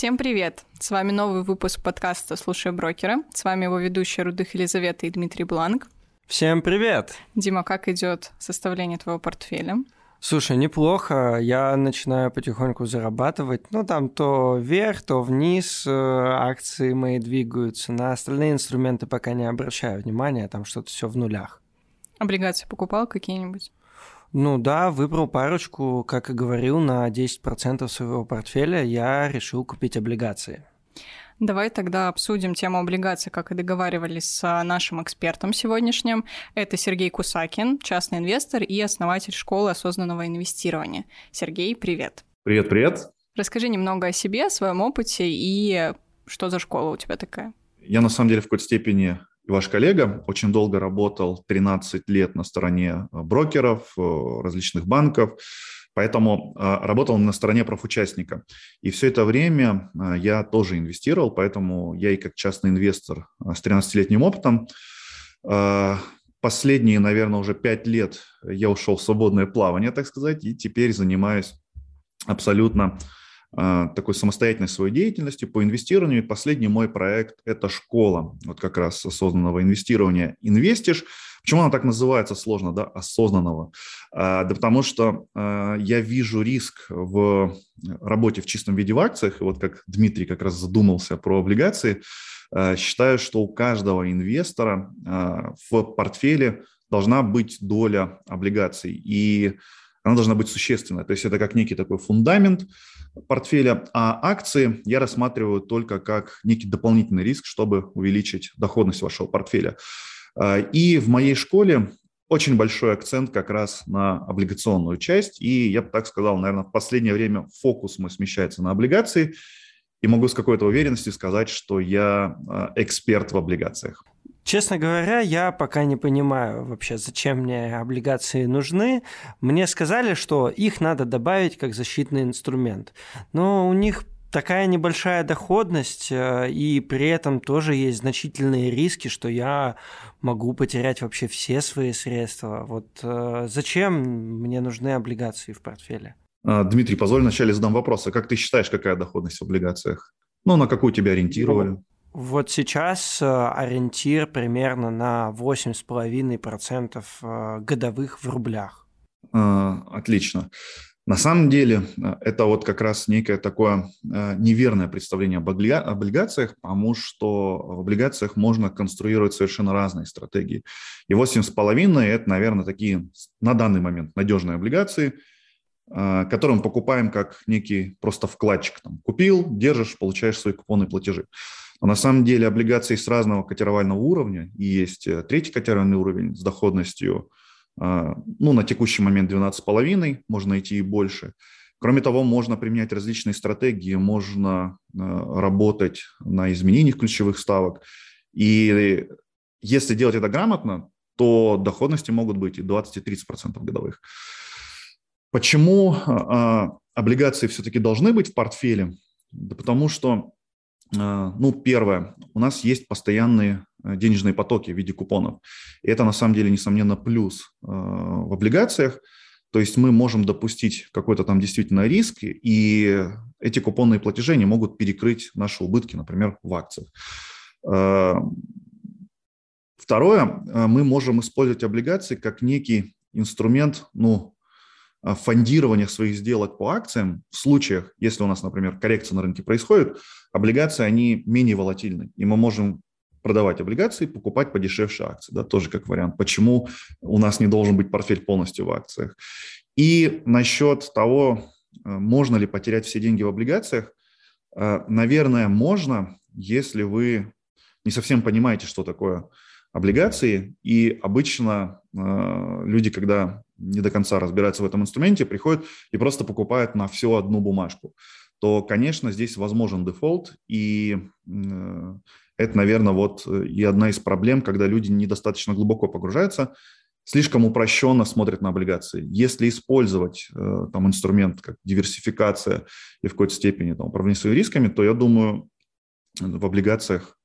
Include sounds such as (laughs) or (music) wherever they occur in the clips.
Всем привет! С вами новый выпуск подкаста «Слушай брокера». С вами его ведущие Рудых Елизавета и Дмитрий Бланк. Всем привет! Дима, как идет составление твоего портфеля? Слушай, неплохо. Я начинаю потихоньку зарабатывать. Ну, там то вверх, то вниз э, акции мои двигаются. На остальные инструменты пока не обращаю внимания, там что-то все в нулях. Облигации покупал какие-нибудь? Ну да, выбрал парочку, как и говорил, на 10% своего портфеля я решил купить облигации. Давай тогда обсудим тему облигаций, как и договаривались с нашим экспертом сегодняшним. Это Сергей Кусакин, частный инвестор и основатель школы осознанного инвестирования. Сергей, привет. Привет, привет. Расскажи немного о себе, о своем опыте и что за школа у тебя такая. Я на самом деле в какой-то степени ваш коллега очень долго работал, 13 лет на стороне брокеров, э, различных банков, Поэтому а, работал на стороне профучастника. И все это время я тоже инвестировал, поэтому я и как частный инвестор с 13-летним опытом последние, наверное, уже 5 лет я ушел в свободное плавание, так сказать, и теперь занимаюсь абсолютно такой самостоятельной своей деятельностью по инвестированию. И последний мой проект – это школа вот как раз осознанного инвестирования «Инвестиш», Почему она так называется сложно, да, осознанного? А, да потому что а, я вижу риск в работе в чистом виде в акциях, и вот как Дмитрий как раз задумался про облигации, а, считаю, что у каждого инвестора а, в портфеле должна быть доля облигаций, и она должна быть существенная. То есть это как некий такой фундамент портфеля, а акции я рассматриваю только как некий дополнительный риск, чтобы увеличить доходность вашего портфеля. А, и в моей школе очень большой акцент как раз на облигационную часть. И я бы так сказал, наверное, в последнее время фокус мой смещается на облигации. И могу с какой-то уверенностью сказать, что я а, эксперт в облигациях. Честно говоря, я пока не понимаю вообще, зачем мне облигации нужны. Мне сказали, что их надо добавить как защитный инструмент. Но у них такая небольшая доходность, э, и при этом тоже есть значительные риски, что я могу потерять вообще все свои средства. Вот э, зачем мне нужны облигации в портфеле? А, Дмитрий, позволь вначале задам вопрос. А как ты считаешь, какая доходность в облигациях? Ну, на какую тебя ориентировали? Вот сейчас э, ориентир примерно на 8,5% годовых в рублях. А, отлично. На самом деле э, это вот как раз некое такое э, неверное представление об облигациях, потому что в облигациях можно конструировать совершенно разные стратегии. И 8,5 – это, наверное, такие на данный момент надежные облигации, э, которые мы покупаем как некий просто вкладчик. Там, купил, держишь, получаешь свои купоны платежи. Но на самом деле облигации с разного котировального уровня, и есть третий котировальный уровень с доходностью а, ну, на текущий момент 12,5, можно найти и больше. Кроме того, можно применять различные стратегии, можно а, работать на изменениях ключевых ставок. И если делать это грамотно, то доходности могут быть и 20-30% годовых. Почему а, облигации все-таки должны быть в портфеле? Да потому что, ну, первое, у нас есть постоянные Э, денежные потоки в виде купонов. И это на самом деле, несомненно, плюс э, в облигациях. То есть мы можем допустить какой-то там действительно риск, и эти купонные платежи не могут перекрыть наши убытки, например, в акциях. Э, второе, мы можем использовать облигации как некий инструмент, ну, фондирования своих сделок по акциям в случаях, если у нас, например, коррекция на рынке происходит, облигации, они менее волатильны, и мы можем продавать облигации, покупать подешевше акции, да, тоже как вариант. Почему у нас не должен быть портфель полностью в акциях? И насчет того, э, можно ли потерять все деньги в облигациях, э, наверное, можно, если вы не совсем понимаете, что такое облигации. И обычно э, люди, когда не до конца разбираются в этом инструменте, приходят и просто покупают на всю одну бумажку то, конечно, здесь возможен дефолт, и это, наверное, вот э, и одна из проблем, когда люди недостаточно глубоко погружаются, слишком упрощенно смотрят на облигации. Если использовать э, там инструмент как диверсификация и в какой-то степени там, управление своими рисками, то я думаю, в облигациях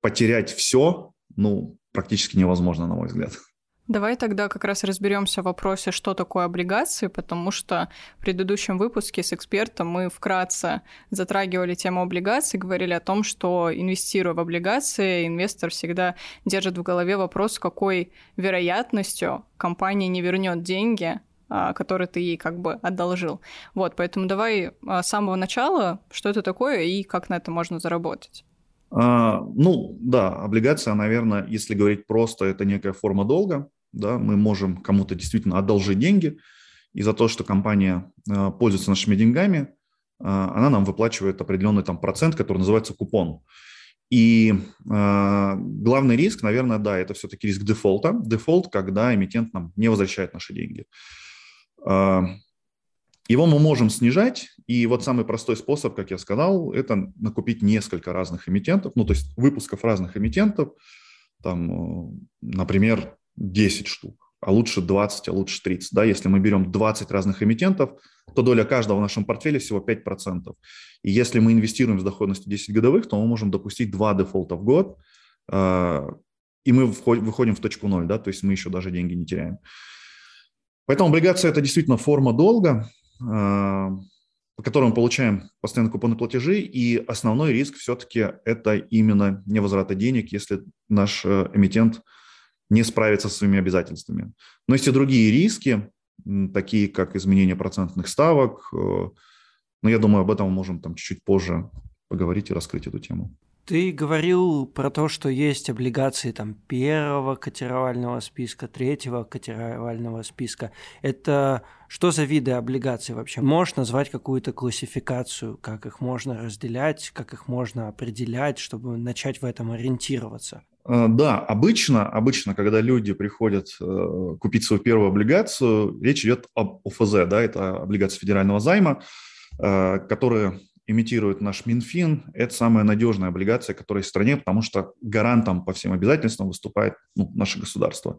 потерять все, ну, практически невозможно, на мой взгляд. Давай тогда как раз разберемся в вопросе, что такое облигации, потому что в предыдущем выпуске с экспертом мы вкратце затрагивали тему облигаций, говорили о том, что инвестируя в облигации, инвестор всегда держит в голове вопрос, какой вероятностью компания не вернет деньги, а, которые ты ей как бы одолжил. Вот, поэтому давай а, с самого начала, что это такое и как на это можно заработать. А, ну, да, облигация, наверное, если говорить просто, это некая форма долга. Да, мы можем кому-то действительно одолжить деньги, и за то, что компания а, пользуется нашими деньгами, а, она нам выплачивает определенный там процент, который называется купон. И э, главный риск, наверное, да, это все-таки риск дефолта. Дефолт, когда эмитент нам не возвращает наши деньги. Э, его мы можем снижать, и вот самый простой способ, как я сказал, это накупить несколько разных эмитентов, ну, то есть выпусков разных эмитентов, там, э, например, 10 штук, а лучше 20, а лучше 30. Да? Если мы берем 20 разных эмитентов, то доля каждого в нашем портфеле всего 5%. И если мы инвестируем с доходностью 10 годовых, то мы можем допустить 2 дефолта в год, э, и мы выходим в точку ноль, да, то есть мы еще даже деньги не теряем. Поэтому облигация – это действительно форма долга, по которым мы получаем постоянно купоны платежи, и основной риск все-таки это именно невозврата денег, если наш э, эмитент не справится со своими обязательствами. Но есть и другие риски, такие как изменение процентных ставок, э, но я думаю, об этом мы можем там чуть-чуть позже поговорить и раскрыть эту тему. Ты говорил про то, что есть облигации там первого котировального списка, третьего котировального списка. Это что за виды облигаций вообще? Можешь назвать какую-то классификацию, как их можно разделять, как их можно определять, чтобы начать в этом ориентироваться? Э, да, обычно, обычно, когда люди приходят э, купить свою первую облигацию, речь идет об ОФЗ, да, это облигация федерального займа, э, которые имитирует наш Минфин, это самая надежная облигация, которая есть в стране, потому что гарантом по всем обязательствам выступает ну, наше государство.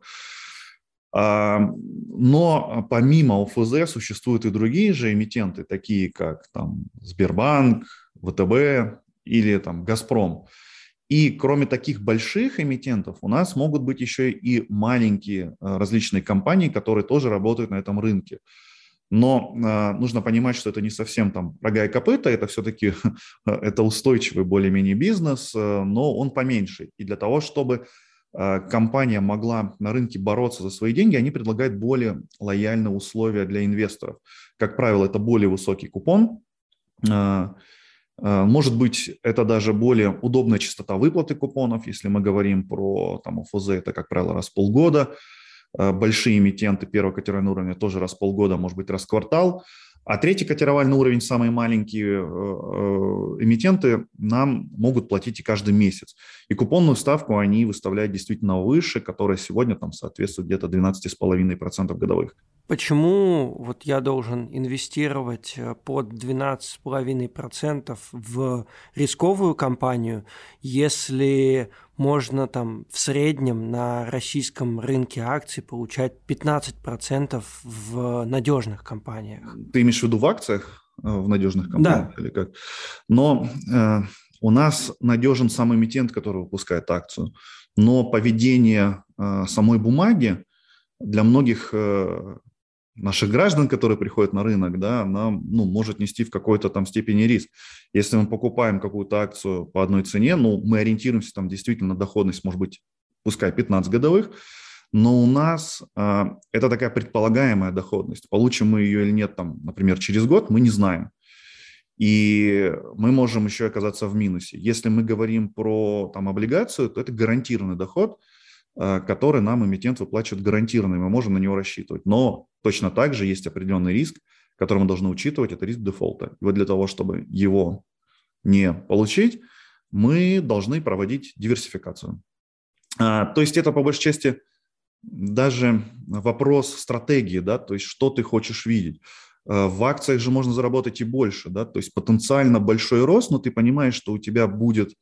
А, но помимо ОФЗ существуют и другие же эмитенты, такие как там, Сбербанк, ВТБ или там, Газпром. И кроме таких больших эмитентов, у нас могут быть еще и маленькие а, различные компании, которые тоже работают на этом рынке. Но э, нужно понимать, что это не совсем там рога и копыта, это все-таки (laughs) это устойчивый более-менее бизнес, э, но он поменьше. И для того, чтобы э, компания могла на рынке бороться за свои деньги, они предлагают более лояльные условия для инвесторов. Как правило, это более высокий купон, э, может быть, это даже более удобная частота выплаты купонов, если мы говорим про там, ОФЗ, это, как правило, раз в полгода. Э, большие эмитенты первого котировального уровня тоже раз в полгода, может быть, раз в квартал. А третий котировальный уровень, самые маленькие э, э, эмитенты, нам могут платить и каждый месяц. И купонную ставку они выставляют действительно выше, которая сегодня там соответствует где-то 12,5% годовых. Почему вот я должен инвестировать под 12,5% в рисковую компанию, если можно там в среднем на российском рынке акций получать 15% в надежных компаниях. Ты имеешь в виду в акциях э, в надежных компаниях да. или как? Но э, у нас надежен сам эмитент, который выпускает акцию. Но поведение э, самой бумаги для многих э, наших граждан, которые приходят на рынок, да, она ну, может нести в какой-то там степени риск. Если мы покупаем какую-то акцию по одной цене, ну, мы ориентируемся там действительно на доходность, может быть, пускай 15 годовых, но у нас э, это такая предполагаемая доходность. Получим мы ее или нет, там, например, через год, мы не знаем. И мы можем еще оказаться в минусе. Если мы говорим про там, облигацию, то это гарантированный доход – Э, который нам эмитент выплачивает гарантированно, и мы можем на него рассчитывать. Но точно так же есть определенный риск, который мы должны учитывать, это риск дефолта. И вот для того, чтобы его не получить, мы должны проводить диверсификацию. А, то есть это по большей части даже вопрос стратегии, да, то есть что ты хочешь видеть. Э, в акциях же можно заработать и больше, да, то есть потенциально большой рост, но ты понимаешь, что у тебя будет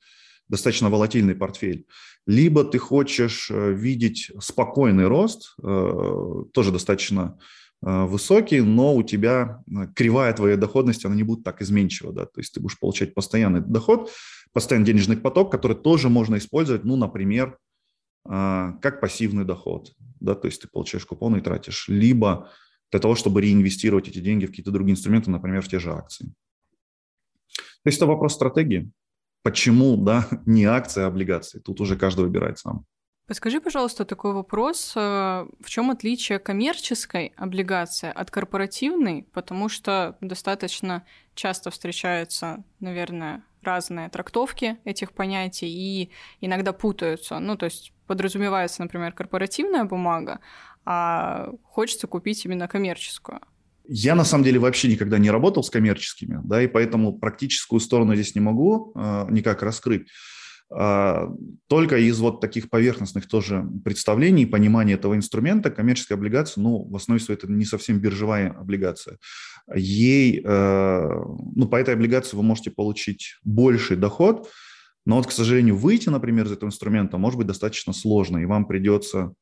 достаточно волатильный портфель. Либо ты хочешь э, видеть спокойный рост, э, тоже достаточно э, высокий, но у тебя кривая твоей доходности, она не будет так изменчива, да, то есть ты будешь получать постоянный доход, постоянный денежный поток, который тоже можно использовать, ну, например, как пассивный доход, да, то есть ты получаешь купоны и тратишь, либо для того, чтобы реинвестировать эти деньги в какие-то другие инструменты, например, в те же акции. То есть это вопрос стратегии. Почему, да, (laughs) не акции, а облигации? Тут уже каждый выбирает сам. Подскажи, пожалуйста, такой вопрос. Э, в чем отличие коммерческой облигации от корпоративной? Потому что достаточно часто встречаются, наверное, разные трактовки этих понятий и иногда путаются. Ну, то есть подразумевается, например, корпоративная бумага, а хочется купить именно коммерческую. Я на самом деле вообще никогда не работал с коммерческими, да, и поэтому практическую сторону здесь не могу э, никак раскрыть. А, только из вот таких поверхностных тоже представлений, понимания этого инструмента коммерческая облигация, ну, в основе своей это не совсем биржевая облигация. Ей, э, ну, по этой облигации вы можете получить больший доход, но вот, к сожалению, выйти, например, из этого инструмента может быть достаточно сложно, и вам придется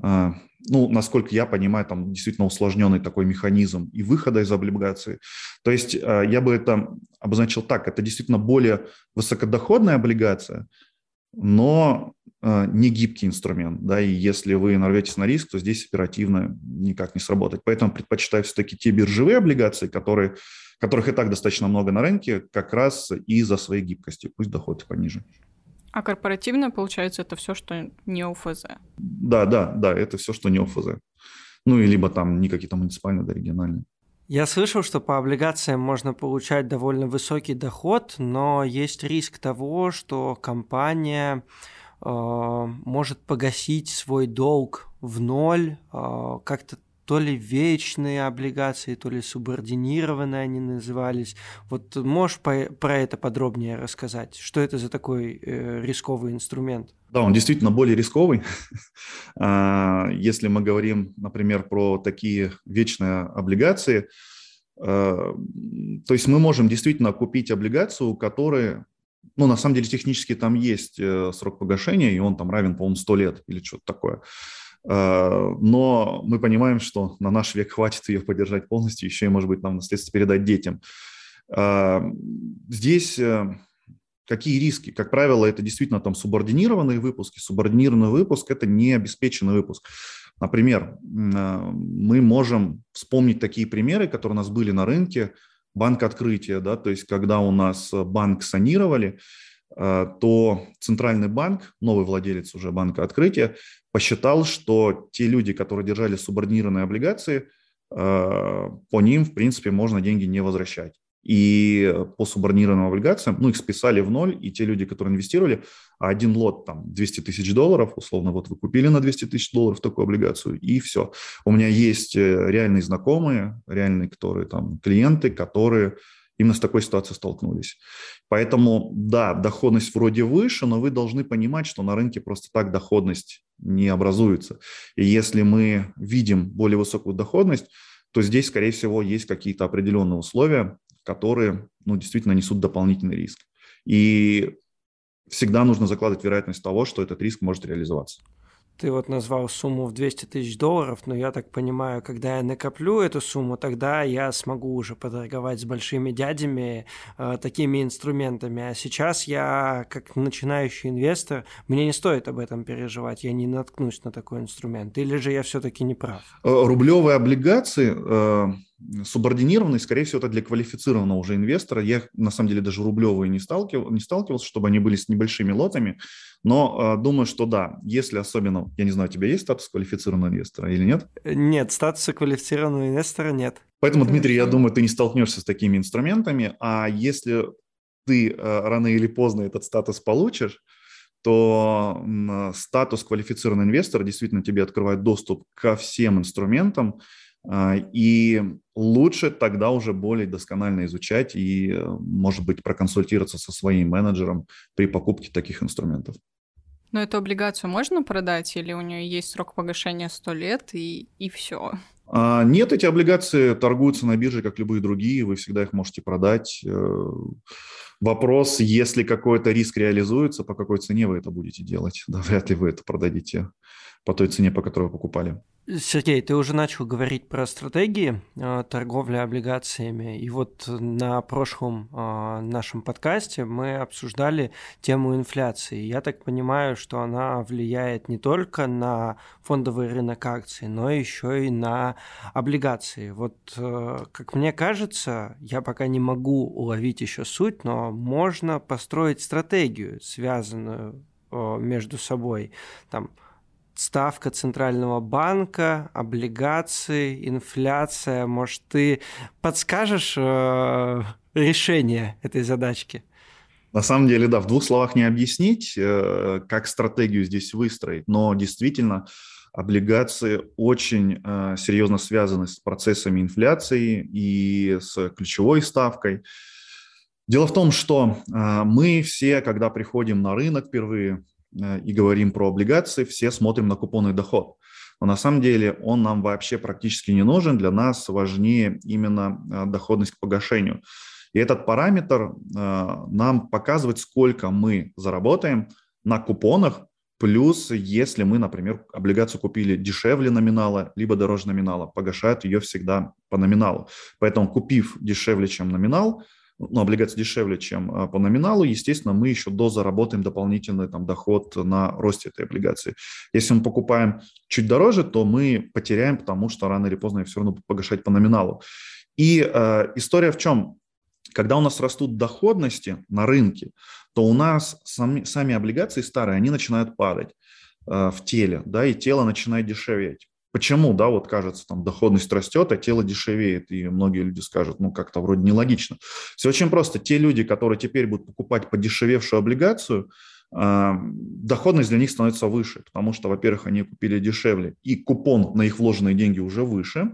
а, ну, насколько я понимаю, там действительно усложненный такой механизм и выхода из облигации. То есть а, я бы это обозначил так, это действительно более высокодоходная облигация, но а, не гибкий инструмент, да, и если вы нарветесь на риск, то здесь оперативно никак не сработать. Поэтому предпочитаю все-таки те биржевые облигации, которые, которых и так достаточно много на рынке, как раз из-за своей гибкости, пусть доход пониже. А корпоративное, получается, это все, что не ОФЗ? Да, да, да, это все, что не ОФЗ. Ну, и либо там не какие-то муниципальные, да, региональные. Я слышал, что по облигациям можно получать довольно высокий доход, но есть риск того, что компания э, может погасить свой долг в ноль, э, как-то то ли вечные облигации, то ли субординированные они назывались. Вот можешь по, про это подробнее рассказать? Что это за такой э, рисковый инструмент? Да, он действительно более рисковый. (laughs) А, если мы говорим, например, про такие вечные облигации, а, то есть мы можем действительно купить облигацию, которая ну, на самом деле, технически там есть э, срок погашения, и он там равен, по-моему, 100 лет или что-то такое. Э, но мы понимаем, что на наш век хватит ее поддержать полностью, еще и, может быть, нам наследство передать детям. Э, здесь э, какие риски? Как правило, это действительно там субординированные выпуски. Субординированный выпуск – это не обеспеченный выпуск. Например, мы можем вспомнить такие примеры, которые у нас были на рынке, банк открытия, да, то есть когда у нас банк санировали, то Центральный банк, новый владелец уже банка открытия, посчитал, что те люди, которые держали субординированные облигации, э, по ним, в принципе, можно деньги не возвращать. И по субординированным облигациям, ну, их списали в ноль, и те люди, которые инвестировали, один лот, там, 200 тысяч долларов, условно, вот вы купили на 200 тысяч долларов такую облигацию, и все. У меня есть э, реальные знакомые, реальные, которые там, клиенты, которые именно с такой ситуацией столкнулись. Поэтому, да, доходность вроде выше, но вы должны понимать, что на рынке просто так доходность не образуется. И если мы видим более высокую доходность, то здесь, скорее всего, есть какие-то определенные условия, которые ну, действительно несут дополнительный риск. И всегда нужно закладывать вероятность того, что этот риск может реализоваться. Ты вот назвал сумму в 200 тысяч долларов, но я так понимаю, когда я накоплю эту сумму, тогда я смогу уже поторговать с большими дядями э, такими инструментами. А сейчас я, как начинающий инвестор, мне не стоит об этом переживать, я не наткнусь на такой инструмент. Или же я все-таки не прав? Э, рублевые облигации э, субординированные, скорее всего, это для квалифицированного уже инвестора. Я, на самом деле, даже рублевые не, сталкивал, не сталкивался, чтобы они были с небольшими лотами. Но э, думаю, что да, если особенно, я не знаю, у тебя есть статус квалифицированного инвестора или нет? Нет, статуса квалифицированного инвестора нет. Поэтому, Дмитрий, я думаю, ты не столкнешься с такими инструментами. А если ты э, рано или поздно этот статус получишь, то статус квалифицированного инвестора действительно тебе открывает доступ ко всем инструментам, и лучше тогда уже более досконально изучать и, э, может быть, проконсультироваться со своим менеджером при покупке таких инструментов. Но эту облигацию можно продать или у нее есть срок погашения 100 лет и, и все? А, нет, эти облигации торгуются на бирже, как любые другие, вы всегда их можете продать. Э, вопрос, если какой-то риск реализуется, по какой цене вы это будете делать? Да, вряд ли вы это продадите по той цене, по которой вы покупали. Сергей, ты уже начал говорить про стратегии э, торговли облигациями. И вот на прошлом э, нашем подкасте мы обсуждали тему инфляции. Я так понимаю, что она влияет не только на фондовый рынок акций, но еще и на облигации. Вот, э, как мне кажется, я пока не могу уловить еще суть, но можно построить стратегию, связанную э, между собой. Там, ставка центрального банка, облигации, инфляция. Может, ты подскажешь э, решение этой задачки? На самом деле, да, в двух словах не объяснить, э, как стратегию здесь выстроить, но действительно облигации очень э, серьезно связаны с процессами инфляции и с ключевой ставкой. Дело в том, что э, мы все, когда приходим на рынок впервые, и говорим про облигации, все смотрим на купонный доход. Но на самом деле он нам вообще практически не нужен. Для нас важнее именно э, доходность к погашению. И этот параметр э, нам показывает, сколько мы заработаем на купонах, плюс если мы, например, облигацию купили дешевле номинала, либо дороже номинала, погашают ее всегда по номиналу. Поэтому купив дешевле, чем номинал, ну, облигации дешевле, чем а, по номиналу, естественно, мы еще дозаработаем дополнительный там, доход на росте этой облигации. Если мы покупаем чуть дороже, то мы потеряем, потому что рано или поздно все равно погашать по номиналу. И э, история в чем? Когда у нас растут доходности на рынке, то у нас сами, сами облигации старые, они начинают падать э, в теле, да, и тело начинает дешеветь. Почему, да, вот кажется, там доходность растет, а тело дешевеет, и многие люди скажут, ну, как-то вроде нелогично. Все очень просто. Те люди, которые теперь будут покупать подешевевшую облигацию, э, доходность для них становится выше, потому что, во-первых, они купили дешевле, и купон на их вложенные деньги уже выше.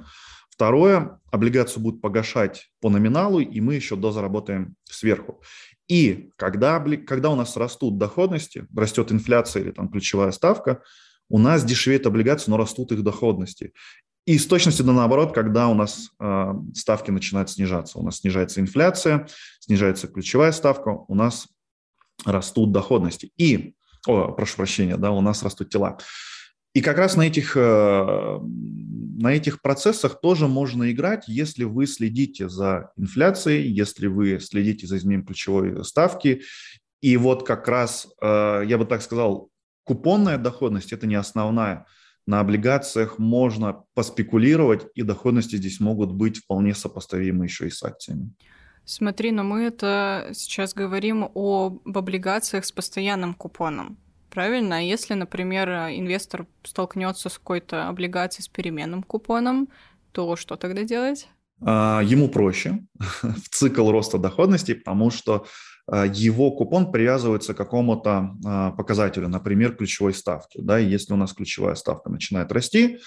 Второе, облигацию будут погашать по номиналу, и мы еще дозаработаем сверху. И когда, когда у нас растут доходности, растет инфляция или там ключевая ставка, у нас дешевеют облигации, но растут их доходности. И с точностью да наоборот, когда у нас э, ставки начинают снижаться. У нас снижается инфляция, снижается ключевая ставка, у нас растут доходности. И, о, прошу прощения, да, у нас растут тела. И как раз на этих, э, на этих процессах тоже можно играть, если вы следите за инфляцией, если вы следите за изменением ключевой ставки. И вот как раз, э, я бы так сказал, Купонная доходность – это не основная. На облигациях можно поспекулировать, и доходности здесь могут быть вполне сопоставимы еще и с акциями. Смотри, но мы это сейчас говорим об облигациях с постоянным купоном. Правильно? А если, например, инвестор столкнется с какой-то облигацией с переменным купоном, то что тогда делать? А, ему проще (laughs) в цикл роста доходности, потому что его купон привязывается к какому-то а, показателю, например, ключевой ставки. Да, и если у нас ключевая ставка начинает расти,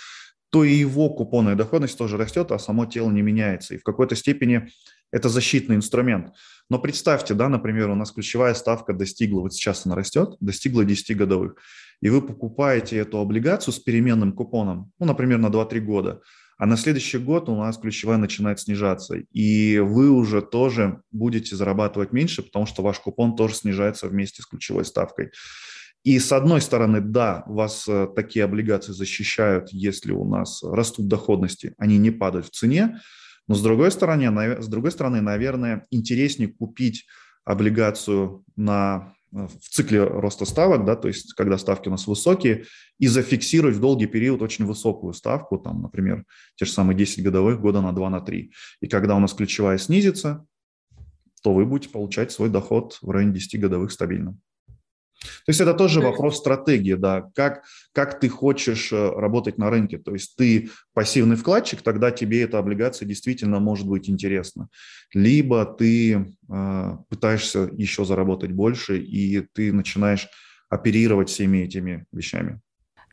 то и его купонная доходность тоже растет, а само тело не меняется. И в какой-то степени это защитный инструмент. Но представьте, да, например, у нас ключевая ставка достигла, вот сейчас она растет, достигла 10 годовых, и вы покупаете эту облигацию с переменным купоном, ну, например, на 2-3 года – а на следующий год у нас ключевая начинает снижаться, и вы уже тоже будете зарабатывать меньше, потому что ваш купон тоже снижается вместе с ключевой ставкой. И с одной стороны, да, вас э, такие облигации защищают, если у нас растут доходности, они не падают в цене, но с другой стороны, с другой стороны, наверное, интереснее купить облигацию на в цикле роста ставок, да, то есть когда ставки у нас высокие, и зафиксировать в долгий период очень высокую ставку, там, например, те же самые 10 годовых, года на 2, на 3. И когда у нас ключевая снизится, то вы будете получать свой доход в районе 10 годовых стабильно. То есть это тоже вопрос стратегии, да, как, как ты хочешь э, работать на рынке. То есть ты пассивный вкладчик, тогда тебе эта облигация действительно может быть интересна. Либо ты э, пытаешься еще заработать больше, и ты начинаешь оперировать всеми этими вещами.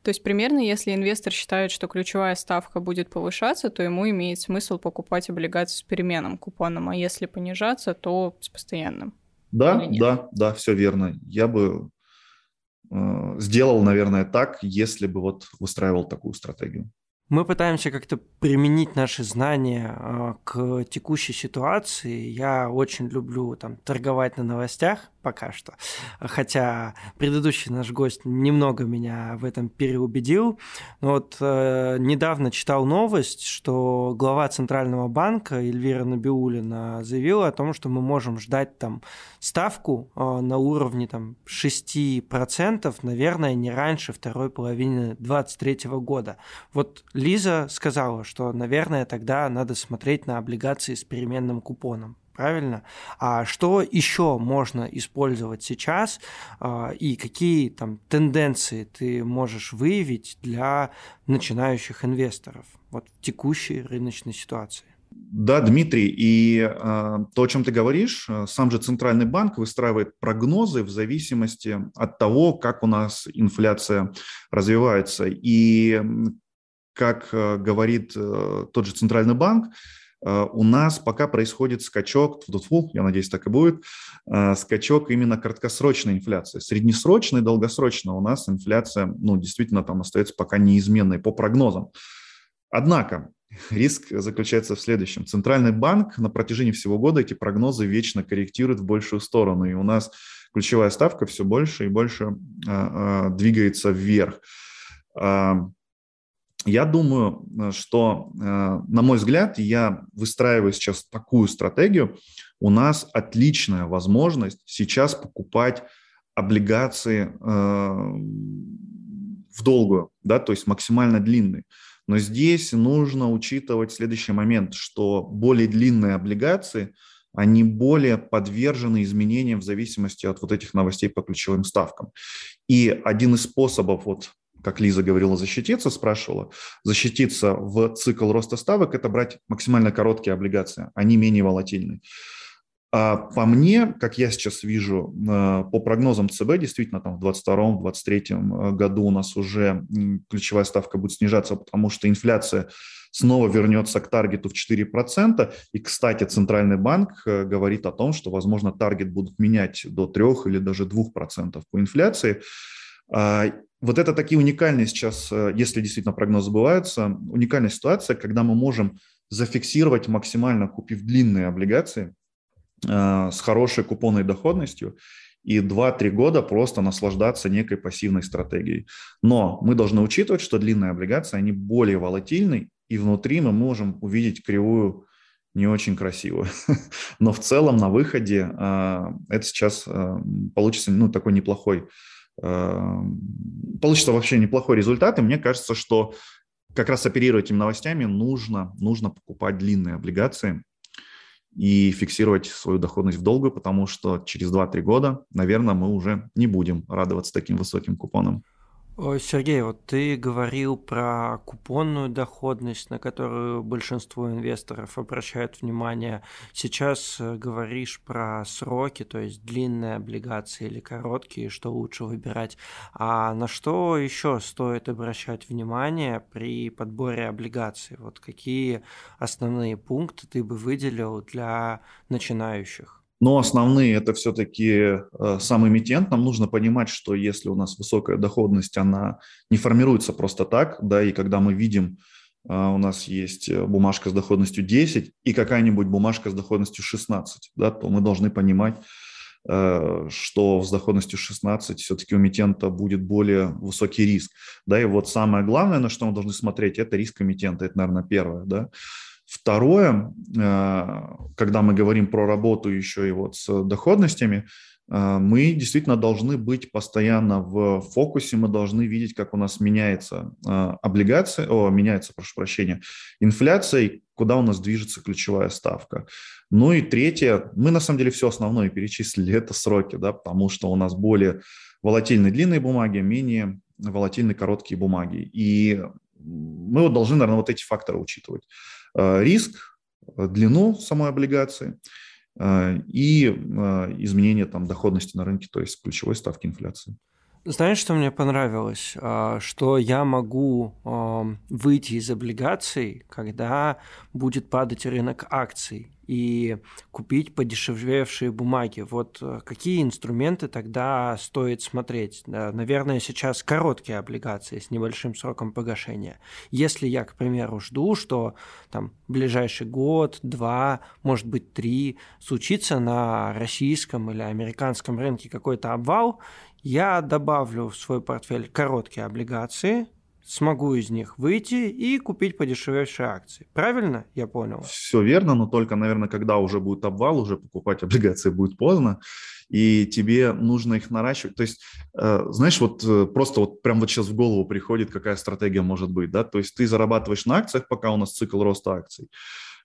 То есть примерно, если инвестор считает, что ключевая ставка будет повышаться, то ему имеет смысл покупать облигации с переменным купоном, а если понижаться, то с постоянным. Да, да, да, все верно. Я бы сделал, наверное, так, если бы вот выстраивал такую стратегию. Мы пытаемся как-то применить наши знания э, к текущей ситуации. Я очень люблю там торговать на новостях, пока что. Хотя предыдущий наш гость немного меня в этом переубедил. Но вот э, недавно читал новость, что глава Центрального банка Эльвира Набиулина заявила о том, что мы можем ждать там ставку э, на уровне там 6%, наверное, не раньше второй половины 2023 года. Вот Лиза сказала, что, наверное, тогда надо смотреть на облигации с переменным купоном правильно? А что еще можно использовать сейчас а, и какие там тенденции ты можешь выявить для начинающих инвесторов вот в текущей рыночной ситуации? Да, Дмитрий, и э, то, о чем ты говоришь, э, сам же Центральный банк выстраивает прогнозы в зависимости от того, как у нас инфляция развивается. И как э, говорит э, тот же Центральный банк, у нас пока происходит скачок, фу, я надеюсь, так и будет, э, скачок именно краткосрочной инфляции. Среднесрочной, долгосрочной у нас инфляция, ну, действительно, там остается пока неизменной по прогнозам. Однако, риск заключается в следующем. Центральный банк на протяжении всего года эти прогнозы вечно корректирует в большую сторону, и у нас ключевая ставка все больше и больше э, двигается вверх. Я думаю, э, что, э, на мой взгляд, я выстраиваю сейчас такую стратегию. У нас отличная возможность сейчас покупать облигации э, в долгую, да, то есть максимально длинные. Но здесь нужно учитывать следующий момент, что более длинные облигации, они более подвержены изменениям в зависимости от вот этих новостей по ключевым ставкам. И один из способов вот как Лиза говорила, защититься, спрашивала, защититься в цикл роста ставок – это брать максимально короткие облигации, они менее волатильны. А по мне, как я сейчас вижу, э, по прогнозам ЦБ, действительно, там в 2022-2023 э, году у нас уже ключевая ставка будет снижаться, потому что инфляция снова вернется к таргету в 4%. И, кстати, Центральный банк э, говорит о том, что, возможно, таргет будут менять до 3 или даже 2% по инфляции. А, вот это такие уникальные сейчас, э, если действительно прогнозы сбываются, уникальная ситуация, когда мы можем зафиксировать максимально, купив длинные облигации э, с хорошей купонной доходностью, и 2-3 года просто наслаждаться некой пассивной стратегией. Но мы должны учитывать, что длинные облигации, они более волатильны, и внутри мы можем увидеть кривую не очень красивую. (laughs) Но в целом на выходе э, это сейчас э, получится ну, такой неплохой получится вообще неплохой результат, и мне кажется, что как раз оперировать этими новостями нужно, нужно покупать длинные облигации и фиксировать свою доходность в долгую, потому что через 2-3 года, наверное, мы уже не будем радоваться таким высоким купонам. Сергей, вот ты говорил про купонную доходность, на которую большинство инвесторов обращают внимание. Сейчас э, говоришь про сроки, то есть длинные облигации или короткие, что лучше выбирать. А на что еще стоит обращать внимание при подборе облигаций? Вот какие основные пункты ты бы выделил для начинающих? Но основные это все-таки э, сам эмитент. Нам нужно понимать, что если у нас высокая доходность, она не формируется просто так, да, и когда мы видим, э, у нас есть э, бумажка с доходностью 10 и какая-нибудь бумажка с доходностью 16, да, то мы должны понимать, что с доходностью 16 все-таки у эмитента будет более высокий риск. Да, и вот самое главное, на что мы должны смотреть, это риск эмитента. Это, наверное, первое. Да. Второе, э, когда мы говорим про работу еще и вот с доходностями, э, мы действительно должны быть постоянно в фокусе, мы должны видеть, как у нас меняется э, облигация, о, меняется, прошу прощения, инфляция, куда у нас движется ключевая ставка. Ну и третье, мы на самом деле все основное перечислили, (laughs) это сроки, да, потому что у нас более волатильные длинные бумаги, менее волатильные короткие бумаги. И мы вот должны, наверное, вот эти факторы учитывать. Э, риск, э, длину самой облигации э, и изменение там, доходности на рынке, то есть ключевой ставки инфляции. Знаешь, что мне понравилось? А, что я могу выйти из облигаций, когда будет падать рынок акций и купить подешевевшие бумаги. Вот э, какие инструменты тогда стоит смотреть? Наверное, сейчас короткие облигации с небольшим сроком погашения. Если я, к примеру, жду, что там ближайший год, два, может быть, три случится на российском или американском рынке какой-то обвал, я добавлю в свой портфель короткие облигации, смогу из них выйти и купить подешевевшие акции. Правильно я понял? Все верно, но только, наверное, когда уже будет обвал, уже покупать (laughs) облигации будет поздно, и тебе нужно их наращивать. То есть, э, знаешь, вот э, просто вот прям вот сейчас в голову приходит, какая стратегия может быть, да, то есть ты зарабатываешь на акциях, пока у нас цикл роста акций,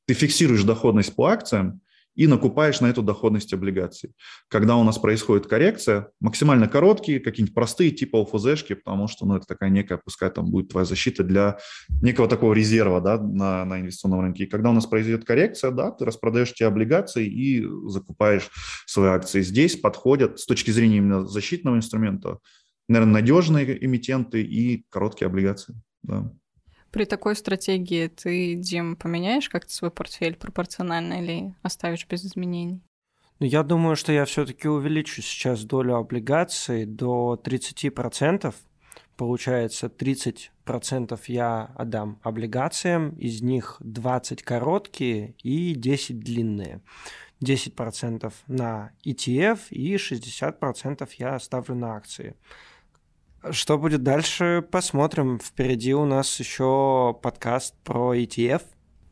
ты фиксируешь доходность по акциям, и накупаешь на эту доходность облигаций. Когда у нас происходит коррекция, максимально короткие, какие-нибудь простые типа ОФЗшки, потому что ну, это такая некая, пускай там будет твоя защита для некого такого резерва да, на, на инвестиционном рынке. И когда у нас произойдет коррекция, да, ты распродаешь те облигации и закупаешь свои акции. Здесь подходят с точки зрения именно защитного инструмента, наверное, надежные эмитенты и короткие облигации. Да. При такой стратегии ты, Дим, поменяешь как-то свой портфель пропорционально или оставишь без изменений? Ну, я думаю, что я все-таки увеличу сейчас долю облигаций до 30%. Получается, 30% я отдам облигациям, из них 20 короткие и 10 длинные. 10% на ETF и 60% я оставлю на акции. Что будет дальше, посмотрим. Впереди у нас еще подкаст про ETF.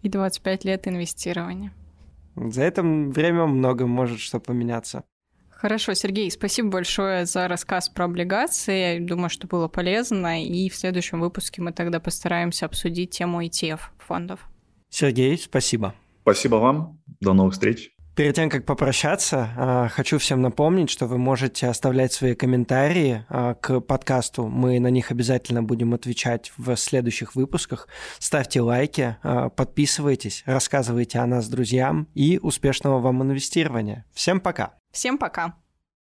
И 25 лет инвестирования. За это время много может что поменяться. Хорошо, Сергей, спасибо большое за рассказ про облигации. Я думаю, что было полезно. И в следующем выпуске мы тогда постараемся обсудить тему ETF фондов. Сергей, спасибо. Спасибо вам. До новых встреч. Перед тем, как попрощаться, а, хочу всем напомнить, что вы можете оставлять свои комментарии а, к подкасту. Мы на них обязательно будем отвечать в следующих выпусках. Ставьте лайки, а, подписывайтесь, рассказывайте о нас друзьям и успешного вам инвестирования. Всем пока! Всем пока!